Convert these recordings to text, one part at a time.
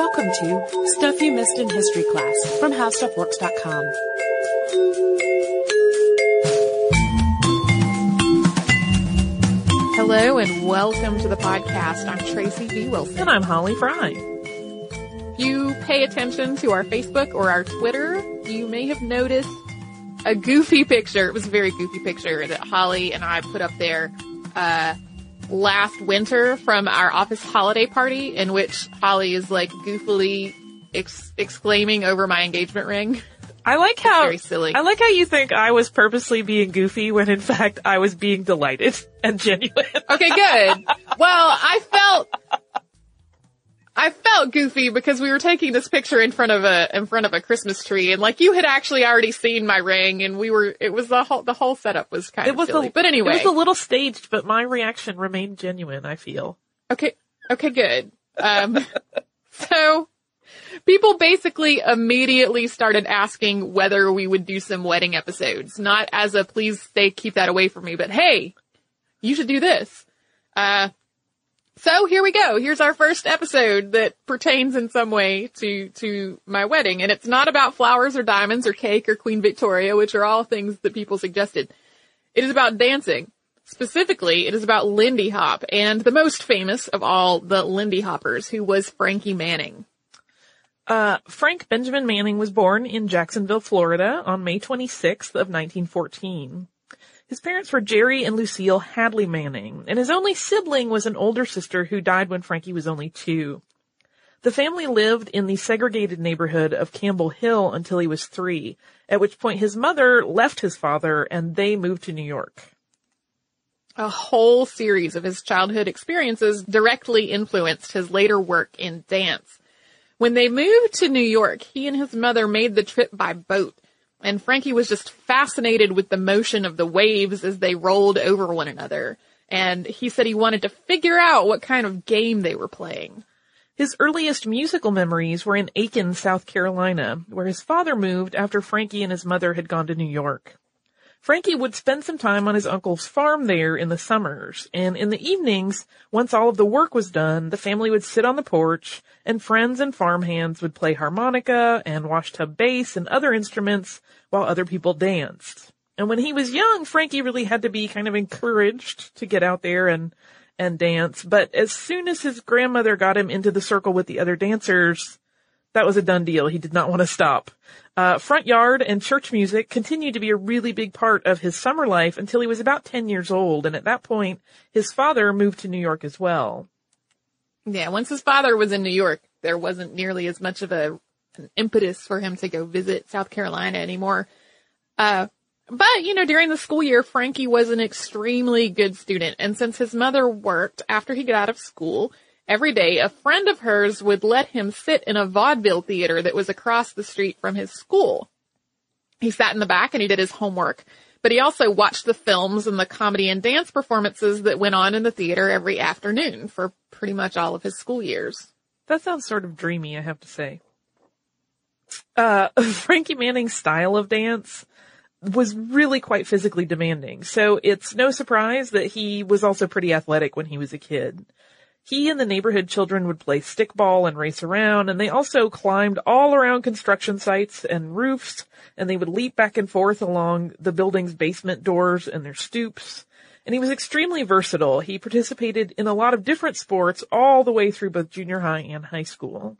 Welcome to Stuff You Missed in History Class from HowStuffWorks.com. Hello and welcome to the podcast. I'm Tracy V. Wilson. And I'm Holly Fry. If you pay attention to our Facebook or our Twitter, you may have noticed a goofy picture. It was a very goofy picture that Holly and I put up there uh, last winter from our office holiday party, in which Holly is like goofily ex- exclaiming over my engagement ring. I like how very silly. I like how you think I was purposely being goofy when in fact I was being delighted and genuine. Okay, good. well, I felt I felt goofy because we were taking this picture in front of a in front of a Christmas tree, and like you had actually already seen my ring, and we were it was the whole the whole setup was kind it of was silly. a, but anyway, it was a little staged, but my reaction remained genuine. I feel. Okay. Okay, good. Um, so people basically immediately started asking whether we would do some wedding episodes, not as a please stay, keep that away from me, but hey, you should do this. Uh, so here we go. Here's our first episode that pertains in some way to, to my wedding. And it's not about flowers or diamonds or cake or Queen Victoria, which are all things that people suggested. It is about dancing. Specifically, it is about Lindy Hop and the most famous of all the Lindy Hoppers, who was Frankie Manning. Uh, Frank Benjamin Manning was born in Jacksonville, Florida on May 26th of 1914. His parents were Jerry and Lucille Hadley Manning, and his only sibling was an older sister who died when Frankie was only two. The family lived in the segregated neighborhood of Campbell Hill until he was three, at which point his mother left his father and they moved to New York. A whole series of his childhood experiences directly influenced his later work in dance. When they moved to New York, he and his mother made the trip by boat, and Frankie was just fascinated with the motion of the waves as they rolled over one another. And he said he wanted to figure out what kind of game they were playing. His earliest musical memories were in Aiken, South Carolina, where his father moved after Frankie and his mother had gone to New York. Frankie would spend some time on his uncle's farm there in the summers, and in the evenings, once all of the work was done, the family would sit on the porch, and friends and farmhands would play harmonica and washtub bass and other instruments while other people danced. And when he was young, Frankie really had to be kind of encouraged to get out there and and dance, but as soon as his grandmother got him into the circle with the other dancers, that was a done deal. He did not want to stop. Uh, front yard and church music continued to be a really big part of his summer life until he was about 10 years old. And at that point, his father moved to New York as well. Yeah, once his father was in New York, there wasn't nearly as much of a an impetus for him to go visit South Carolina anymore. Uh, but, you know, during the school year, Frankie was an extremely good student. And since his mother worked after he got out of school, every day a friend of hers would let him sit in a vaudeville theater that was across the street from his school. He sat in the back and he did his homework, but he also watched the films and the comedy and dance performances that went on in the theater every afternoon for pretty much all of his school years. That sounds sort of dreamy, I have to say. Uh, Frankie Manning's style of dance was really quite physically demanding, so it's no surprise that he was also pretty athletic when he was a kid. He and the neighborhood children would play stickball and race around, and they also climbed all around construction sites and roofs, and they would leap back and forth along the building's basement doors and their stoops. And he was extremely versatile. He participated in a lot of different sports all the way through both junior high and high school.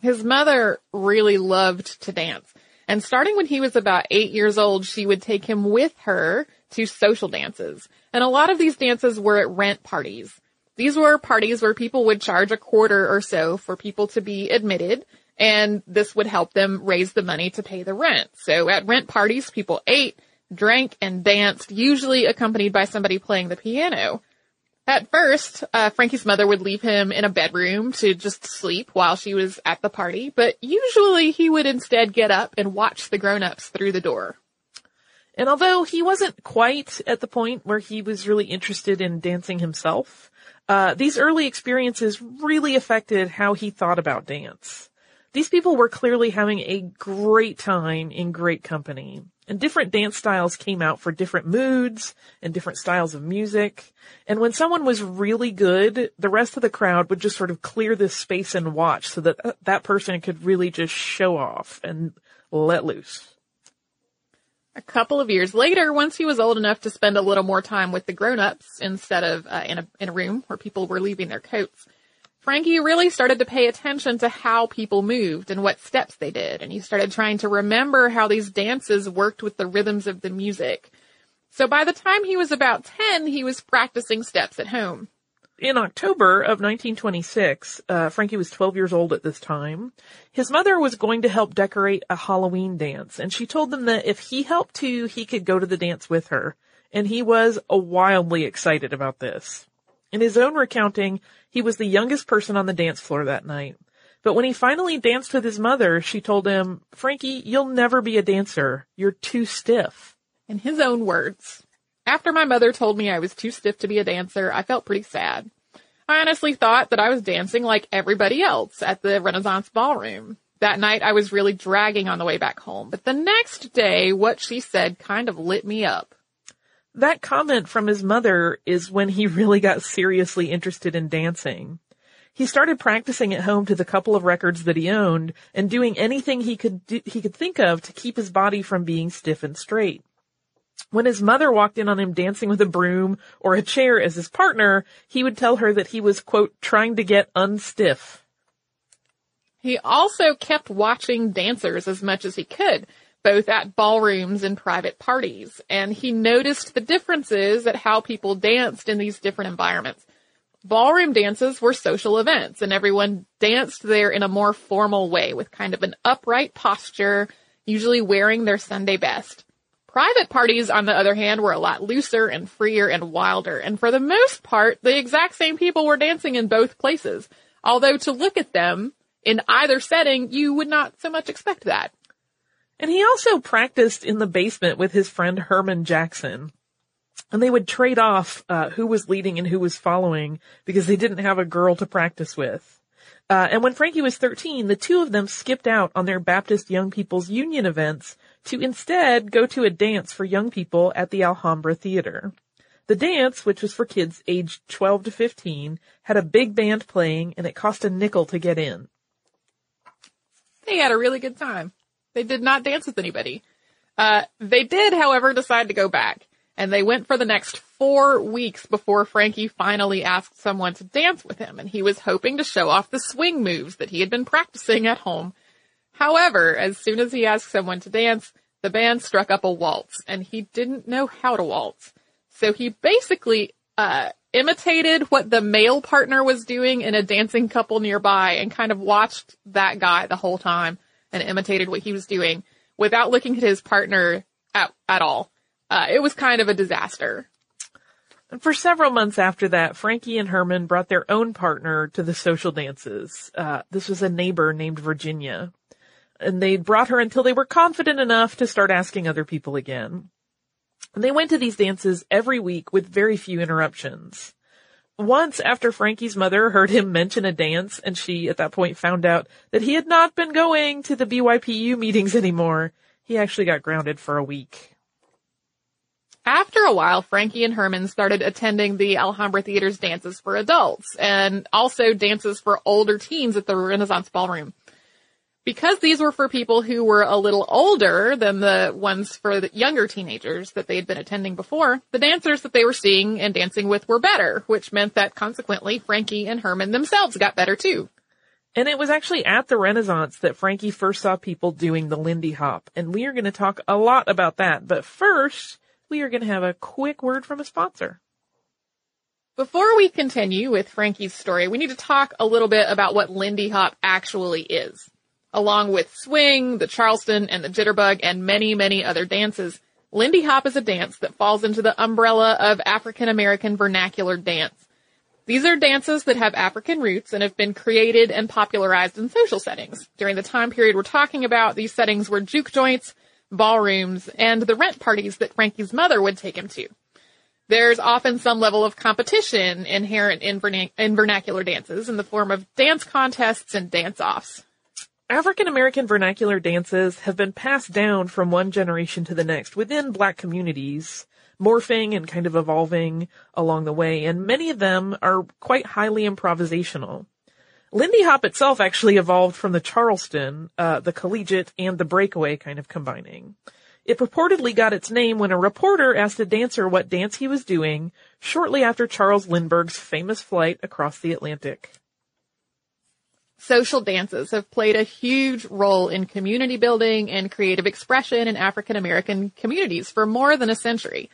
His mother really loved to dance. And starting when he was about eight years old, she would take him with her to social dances. And a lot of these dances were at rent parties. These were parties where people would charge a quarter or so for people to be admitted, and this would help them raise the money to pay the rent. So at rent parties, people ate, drank, and danced, usually accompanied by somebody playing the piano. At first, uh, Frankie's mother would leave him in a bedroom to just sleep while she was at the party, but usually he would instead get up and watch the grown-ups through the door. And although he wasn't quite at the point where he was really interested in dancing himself, uh, these early experiences really affected how he thought about dance. These people were clearly having a great time in great company. And different dance styles came out for different moods and different styles of music. And when someone was really good, the rest of the crowd would just sort of clear this space and watch so that uh, that person could really just show off and let loose. A couple of years later, once he was old enough to spend a little more time with the grown-ups instead of uh, in a in a room where people were leaving their coats, Frankie really started to pay attention to how people moved and what steps they did, and he started trying to remember how these dances worked with the rhythms of the music. So by the time he was about 10, he was practicing steps at home. In October of 1926, uh, Frankie was 12 years old at this time. His mother was going to help decorate a Halloween dance, and she told them that if he helped too, he could go to the dance with her. And he was wildly excited about this. In his own recounting, he was the youngest person on the dance floor that night. But when he finally danced with his mother, she told him, Frankie, you'll never be a dancer. You're too stiff. In his own words, after my mother told me I was too stiff to be a dancer, I felt pretty sad. I honestly thought that I was dancing like everybody else at the Renaissance Ballroom. That night I was really dragging on the way back home, but the next day what she said kind of lit me up. That comment from his mother is when he really got seriously interested in dancing. He started practicing at home to the couple of records that he owned and doing anything he could do, he could think of to keep his body from being stiff and straight. When his mother walked in on him dancing with a broom or a chair as his partner, he would tell her that he was, quote, trying to get unstiff. He also kept watching dancers as much as he could, both at ballrooms and private parties, and he noticed the differences at how people danced in these different environments. Ballroom dances were social events, and everyone danced there in a more formal way with kind of an upright posture, usually wearing their Sunday best. Private parties, on the other hand, were a lot looser and freer and wilder, and for the most part, the exact same people were dancing in both places. Although to look at them in either setting, you would not so much expect that. And he also practiced in the basement with his friend Herman Jackson. And they would trade off uh, who was leading and who was following because they didn't have a girl to practice with. Uh, and when Frankie was 13, the two of them skipped out on their Baptist Young People's Union events to instead go to a dance for young people at the Alhambra Theater. The dance, which was for kids aged 12 to 15, had a big band playing and it cost a nickel to get in. They had a really good time. They did not dance with anybody. Uh, they did, however, decide to go back. And they went for the next four weeks before Frankie finally asked someone to dance with him, and he was hoping to show off the swing moves that he had been practicing at home However, as soon as he asked someone to dance, the band struck up a waltz, and he didn't know how to waltz. So he basically, uh, imitated what the male partner was doing in a dancing couple nearby and kind of watched that guy the whole time and imitated what he was doing without looking at his partner at, at all. Uh, it was kind of a disaster. And For several months after that, Frankie and Herman brought their own partner to the social dances. Uh, this was a neighbor named Virginia and they brought her until they were confident enough to start asking other people again. And they went to these dances every week with very few interruptions. Once after Frankie's mother heard him mention a dance and she at that point found out that he had not been going to the BYPU meetings anymore, he actually got grounded for a week. After a while, Frankie and Herman started attending the Alhambra Theater's dances for adults and also dances for older teens at the Renaissance Ballroom because these were for people who were a little older than the ones for the younger teenagers that they had been attending before, the dancers that they were seeing and dancing with were better, which meant that consequently Frankie and Herman themselves got better too. And it was actually at the Renaissance that Frankie first saw people doing the Lindy Hop, and we are going to talk a lot about that. But first, we are going to have a quick word from a sponsor. Before we continue with Frankie's story, we need to talk a little bit about what Lindy Hop actually is along with swing, the Charleston, and the jitterbug, and many, many other dances. Lindy Hop is a dance that falls into the umbrella of African American vernacular dance. These are dances that have African roots and have been created and popularized in social settings. During the time period we're talking about, these settings were juke joints, ballrooms, and the rent parties that Frankie's mother would take him to. There's often some level of competition inherent in, in vernacular dances in the form of dance contests and dance-offs. African American vernacular dances have been passed down from one generation to the next within black communities, morphing and kind of evolving along the way, and many of them are quite highly improvisational. Lindy Hop itself actually evolved from the Charleston, uh, the collegiate, and the breakaway kind of combining. It purportedly got its name when a reporter asked a dancer what dance he was doing shortly after Charles Lindbergh's famous flight across the Atlantic. Social dances have played a huge role in community building and creative expression in African American communities for more than a century.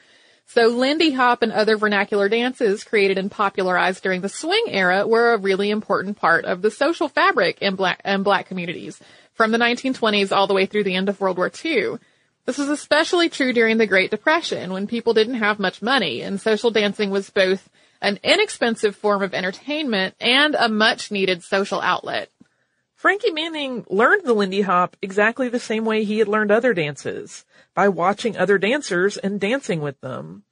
So Lindy Hop and other vernacular dances created and popularized during the swing era were a really important part of the social fabric in black, black communities from the 1920s all the way through the end of World War II. This was especially true during the Great Depression when people didn't have much money and social dancing was both an inexpensive form of entertainment and a much needed social outlet. Frankie Manning learned the Lindy Hop exactly the same way he had learned other dances, by watching other dancers and dancing with them.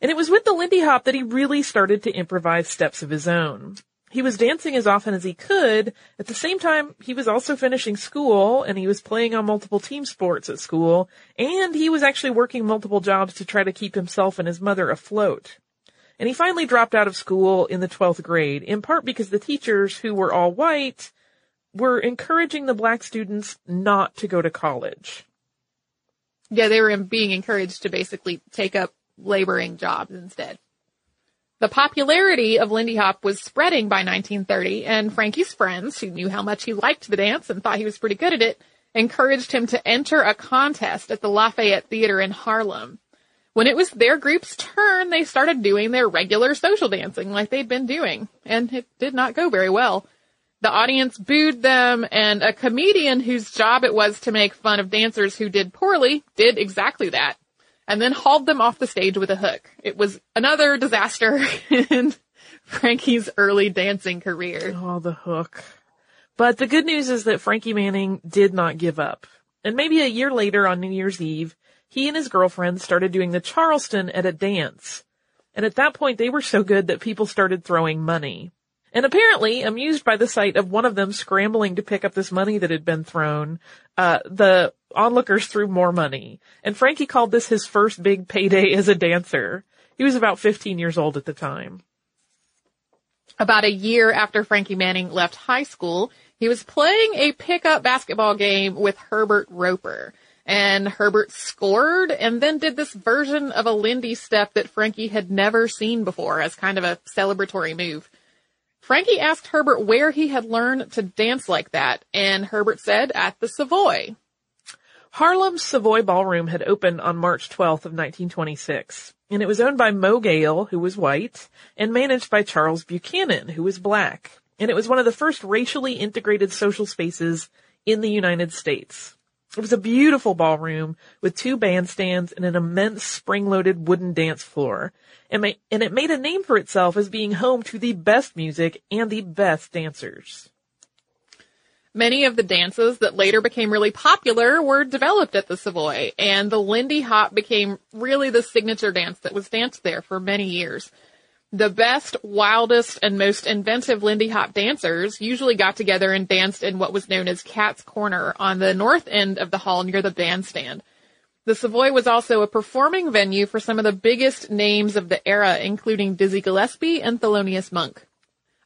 And it was with the Lindy Hop that he really started to improvise steps of his own. He was dancing as often as he could. At the same time, he was also finishing school and he was playing on multiple team sports at school and he was actually working multiple jobs to try to keep himself and his mother afloat. And he finally dropped out of school in the 12th grade, in part because the teachers, who were all white, were encouraging the black students not to go to college. Yeah, they were being encouraged to basically take up laboring jobs instead. The popularity of Lindy Hop was spreading by 1930, and Frankie's friends, who knew how much he liked the dance and thought he was pretty good at it, encouraged him to enter a contest at the Lafayette Theater in Harlem. When it was their group's turn, they started doing their regular social dancing like they'd been doing, and it did not go very well. The audience booed them, and a comedian whose job it was to make fun of dancers who did poorly did exactly that and then hauled them off the stage with a hook. It was another disaster in Frankie's early dancing career. Oh, the hook. But the good news is that Frankie Manning did not give up. And maybe a year later on New Year's Eve, he and his girlfriend started doing the Charleston at a dance. And at that point they were so good that people started throwing money. And apparently, amused by the sight of one of them scrambling to pick up this money that had been thrown, uh, the onlookers threw more money. And Frankie called this his first big payday as a dancer. He was about 15 years old at the time. About a year after Frankie Manning left high school, he was playing a pickup basketball game with Herbert Roper. And Herbert scored and then did this version of a Lindy step that Frankie had never seen before as kind of a celebratory move. Frankie asked Herbert where he had learned to dance like that, and Herbert said at the Savoy. Harlem's Savoy Ballroom had opened on March 12th of 1926, and it was owned by Moe Gale, who was white, and managed by Charles Buchanan, who was black. And it was one of the first racially integrated social spaces in the United States. It was a beautiful ballroom with two bandstands and an immense spring-loaded wooden dance floor. And, and it made a name for itself as being home to the best music and the best dancers. Many of the dances that later became really popular were developed at the Savoy, and the Lindy Hop became really the signature dance that was danced there for many years. The best, wildest, and most inventive Lindy Hop dancers usually got together and danced in what was known as Cat's Corner on the north end of the hall near the bandstand. The Savoy was also a performing venue for some of the biggest names of the era, including Dizzy Gillespie and Thelonious Monk.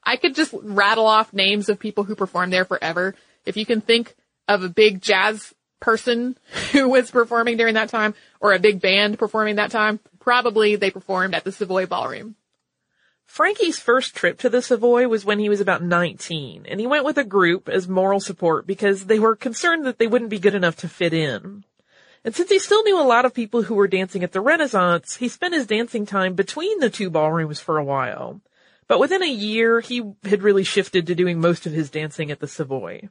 I could just rattle off names of people who performed there forever. If you can think of a big jazz person who was performing during that time or a big band performing that time, probably they performed at the Savoy Ballroom. Frankie's first trip to the Savoy was when he was about 19, and he went with a group as moral support because they were concerned that they wouldn't be good enough to fit in. And since he still knew a lot of people who were dancing at the Renaissance, he spent his dancing time between the two ballrooms for a while. But within a year, he had really shifted to doing most of his dancing at the Savoy.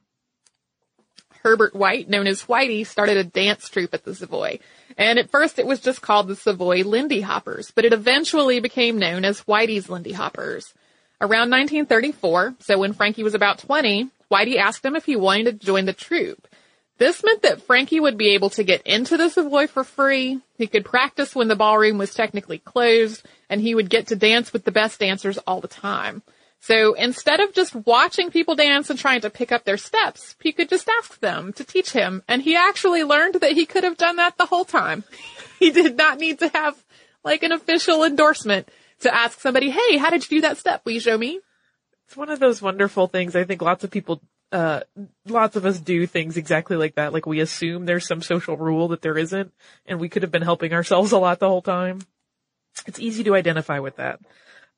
Herbert White, known as Whitey, started a dance troupe at the Savoy. And at first it was just called the Savoy Lindy Hoppers, but it eventually became known as Whitey's Lindy Hoppers. Around 1934, so when Frankie was about 20, Whitey asked him if he wanted to join the troupe. This meant that Frankie would be able to get into the Savoy for free, he could practice when the ballroom was technically closed, and he would get to dance with the best dancers all the time. So instead of just watching people dance and trying to pick up their steps, he could just ask them to teach him. And he actually learned that he could have done that the whole time. he did not need to have like an official endorsement to ask somebody, hey, how did you do that step? Will you show me? It's one of those wonderful things. I think lots of people, uh, lots of us do things exactly like that. Like we assume there's some social rule that there isn't, and we could have been helping ourselves a lot the whole time. It's easy to identify with that.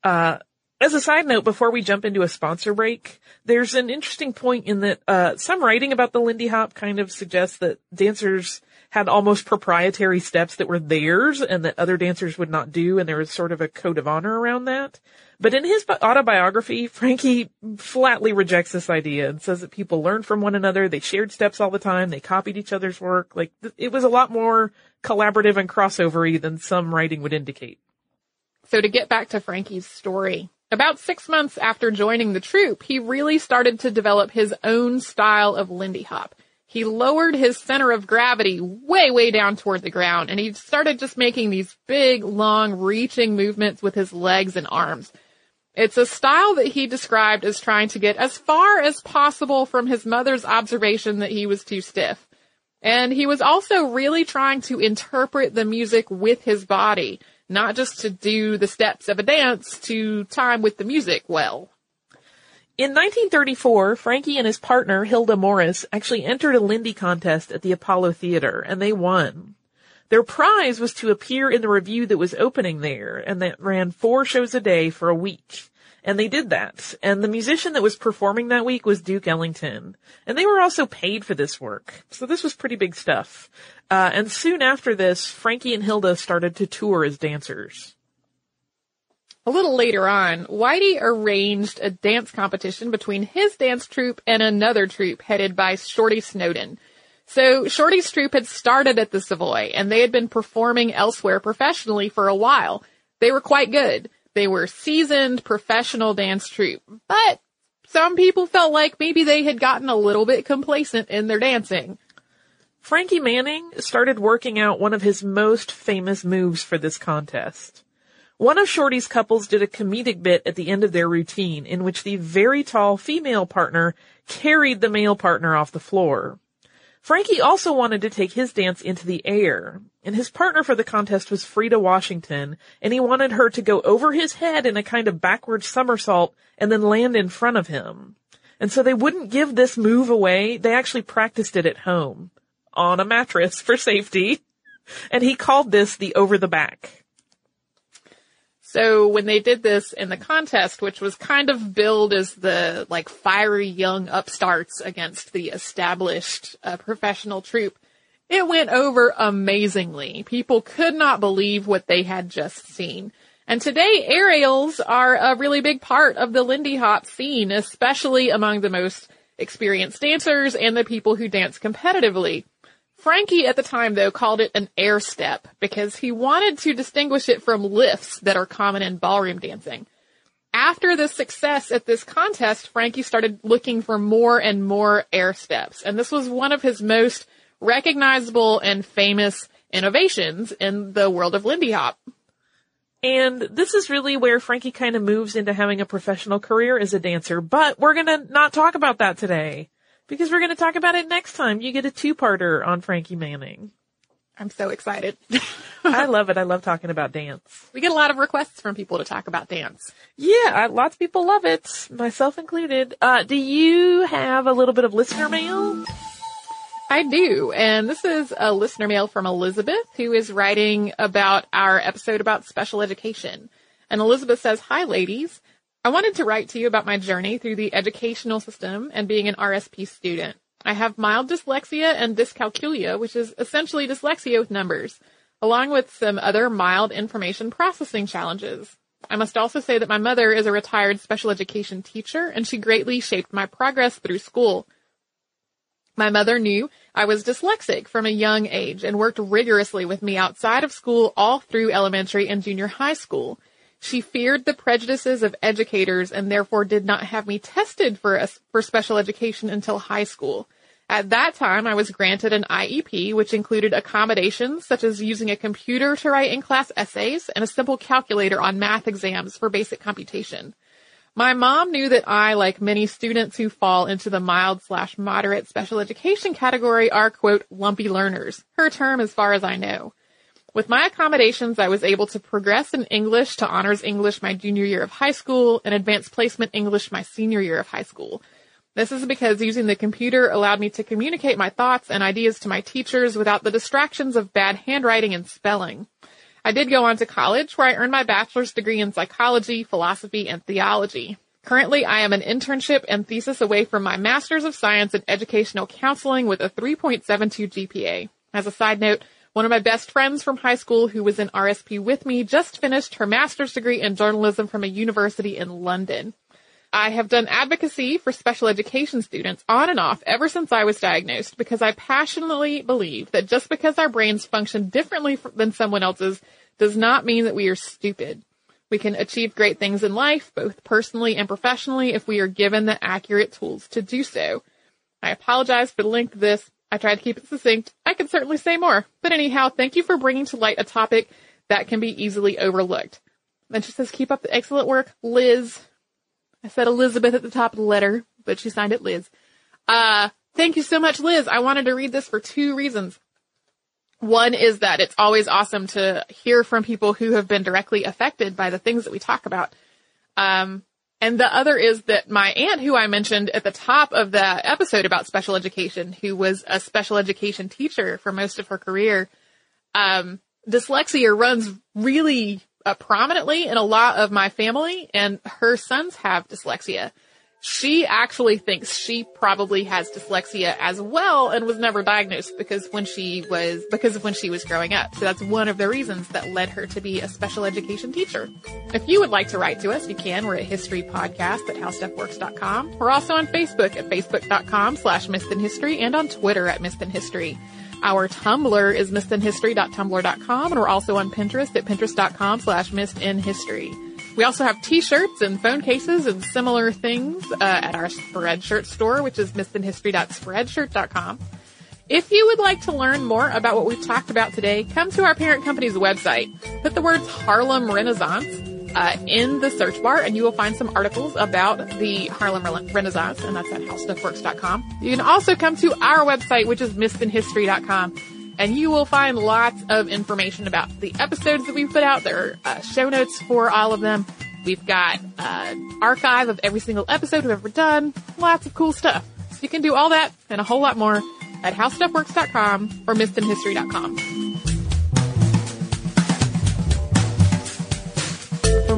Uh, as a side note, before we jump into a sponsor break, there's an interesting point in that uh, some writing about the Lindy Hop kind of suggests that dancers had almost proprietary steps that were theirs and that other dancers would not do, and there was sort of a code of honor around that. But in his autobiography, Frankie flatly rejects this idea and says that people learned from one another, they shared steps all the time, they copied each other's work. Like, it was a lot more collaborative and crossovery than some writing would indicate. So to get back to Frankie's story, about six months after joining the troupe, he really started to develop his own style of Lindy Hop. He lowered his center of gravity way, way down toward the ground, and he started just making these big, long, reaching movements with his legs and arms. It's a style that he described as trying to get as far as possible from his mother's observation that he was too stiff. And he was also really trying to interpret the music with his body not just to do the steps of a dance to time with the music well. In 1934, Frankie and his partner, Hilda Morris, actually entered a Lindy contest at the Apollo Theater, and they won. Their prize was to appear in the revue that was opening there, and that ran four shows a day for a week. And they did that. And the musician that was performing that week was Duke Ellington. And they were also paid for this work. So this was pretty big stuff. Uh, and soon after this, Frankie and Hilda started to tour as dancers. A little later on, Whitey arranged a dance competition between his dance troupe and another troupe headed by Shorty Snowden. So Shorty's troupe had started at the Savoy and they had been performing elsewhere professionally for a while. They were quite good. They were seasoned professional dance troupe, but some people felt like maybe they had gotten a little bit complacent in their dancing. Frankie Manning started working out one of his most famous moves for this contest. One of Shorty's couples did a comedic bit at the end of their routine in which the very tall female partner carried the male partner off the floor. Frankie also wanted to take his dance into the air, and his partner for the contest was Frida Washington, and he wanted her to go over his head in a kind of backward somersault and then land in front of him. And so they wouldn't give this move away. They actually practiced it at home on a mattress for safety. And he called this the over the back. So when they did this in the contest, which was kind of billed as the like fiery young upstarts against the established uh, professional troupe, it went over amazingly. People could not believe what they had just seen. And today aerials are a really big part of the Lindy Hop scene, especially among the most experienced dancers and the people who dance competitively. Frankie at the time though called it an air step because he wanted to distinguish it from lifts that are common in ballroom dancing. After the success at this contest, Frankie started looking for more and more air steps, and this was one of his most recognizable and famous innovations in the world of Lindy Hop. And this is really where Frankie kind of moves into having a professional career as a dancer, but we're gonna not talk about that today because we're going to talk about it next time. You get a two-parter on Frankie Manning. I'm so excited. I love it. I love talking about dance. We get a lot of requests from people to talk about dance. Yeah, I, lots of people love it, myself included. Uh, do you have a little bit of listener mail? I do, and this is a listener mail from Elizabeth, who is writing about our episode about special education. And Elizabeth says, Hi ladies. I wanted to write to you about my journey through the educational system and being an RSP student. I have mild dyslexia and dyscalculia, which is essentially dyslexia with numbers, along with some other mild information processing challenges. I must also say that my mother is a retired special education teacher and she greatly shaped my progress through school. My mother knew I was dyslexic from a young age and worked rigorously with me outside of school all through elementary and junior high school. She feared the prejudices of educators and therefore did not have me tested for a, for special education until high school. At that time, I was granted an IEP, which included accommodations such as using a computer to write in-class essays and a simple calculator on math exams for basic computation. My mom knew that I, like many students who fall into the mild slash moderate special education category, are quote, lumpy learners. Her term as far as I know. With my accommodations, I was able to progress in English to honors English my junior year of high school and advanced placement English my senior year of high school. This is because using the computer allowed me to communicate my thoughts and ideas to my teachers without the distractions of bad handwriting and spelling. I did go on to college where I earned my bachelor's degree in psychology, philosophy, and theology. Currently, I am an internship and thesis away from my master's of science in educational counseling with a 3.72 GPA. As a side note, one of my best friends from high school who was in RSP with me just finished her master's degree in journalism from a university in London. I have done advocacy for special education students on and off ever since I was diagnosed because I passionately believe that just because our brains function differently than someone else's does not mean that we are stupid. We can achieve great things in life, both personally and professionally, if we are given the accurate tools to do so. I apologize for the length of this. I tried to keep it succinct. I could certainly say more. But anyhow, thank you for bringing to light a topic that can be easily overlooked. Then she says, keep up the excellent work, Liz. I said Elizabeth at the top of the letter, but she signed it Liz. Uh, thank you so much, Liz. I wanted to read this for two reasons. One is that it's always awesome to hear from people who have been directly affected by the things that we talk about. Um, and the other is that my aunt, who I mentioned at the top of the episode about special education, who was a special education teacher for most of her career, um, dyslexia runs really uh, prominently in a lot of my family, and her sons have dyslexia. She actually thinks she probably has dyslexia as well and was never diagnosed because when she was, because of when she was growing up. So that's one of the reasons that led her to be a special education teacher. If you would like to write to us, you can. We're at historypodcast at howstuffworks.com. We're also on Facebook at facebook.com slash History and on Twitter at History. Our Tumblr is missedinhistory.tumblr.com and we're also on Pinterest at pinterest.com slash missedinhistory. We also have t-shirts and phone cases and similar things uh, at our Spreadshirt store, which is missedinhistory.spreadshirt.com. If you would like to learn more about what we've talked about today, come to our parent company's website. Put the words Harlem Renaissance uh, in the search bar and you will find some articles about the Harlem Renaissance, and that's at howstuffworks.com. You can also come to our website, which is missedinhistory.com and you will find lots of information about the episodes that we've put out. There are uh, show notes for all of them. We've got an uh, archive of every single episode we've ever done. Lots of cool stuff. So you can do all that and a whole lot more at howstuffworks.com or missedinhistory.com.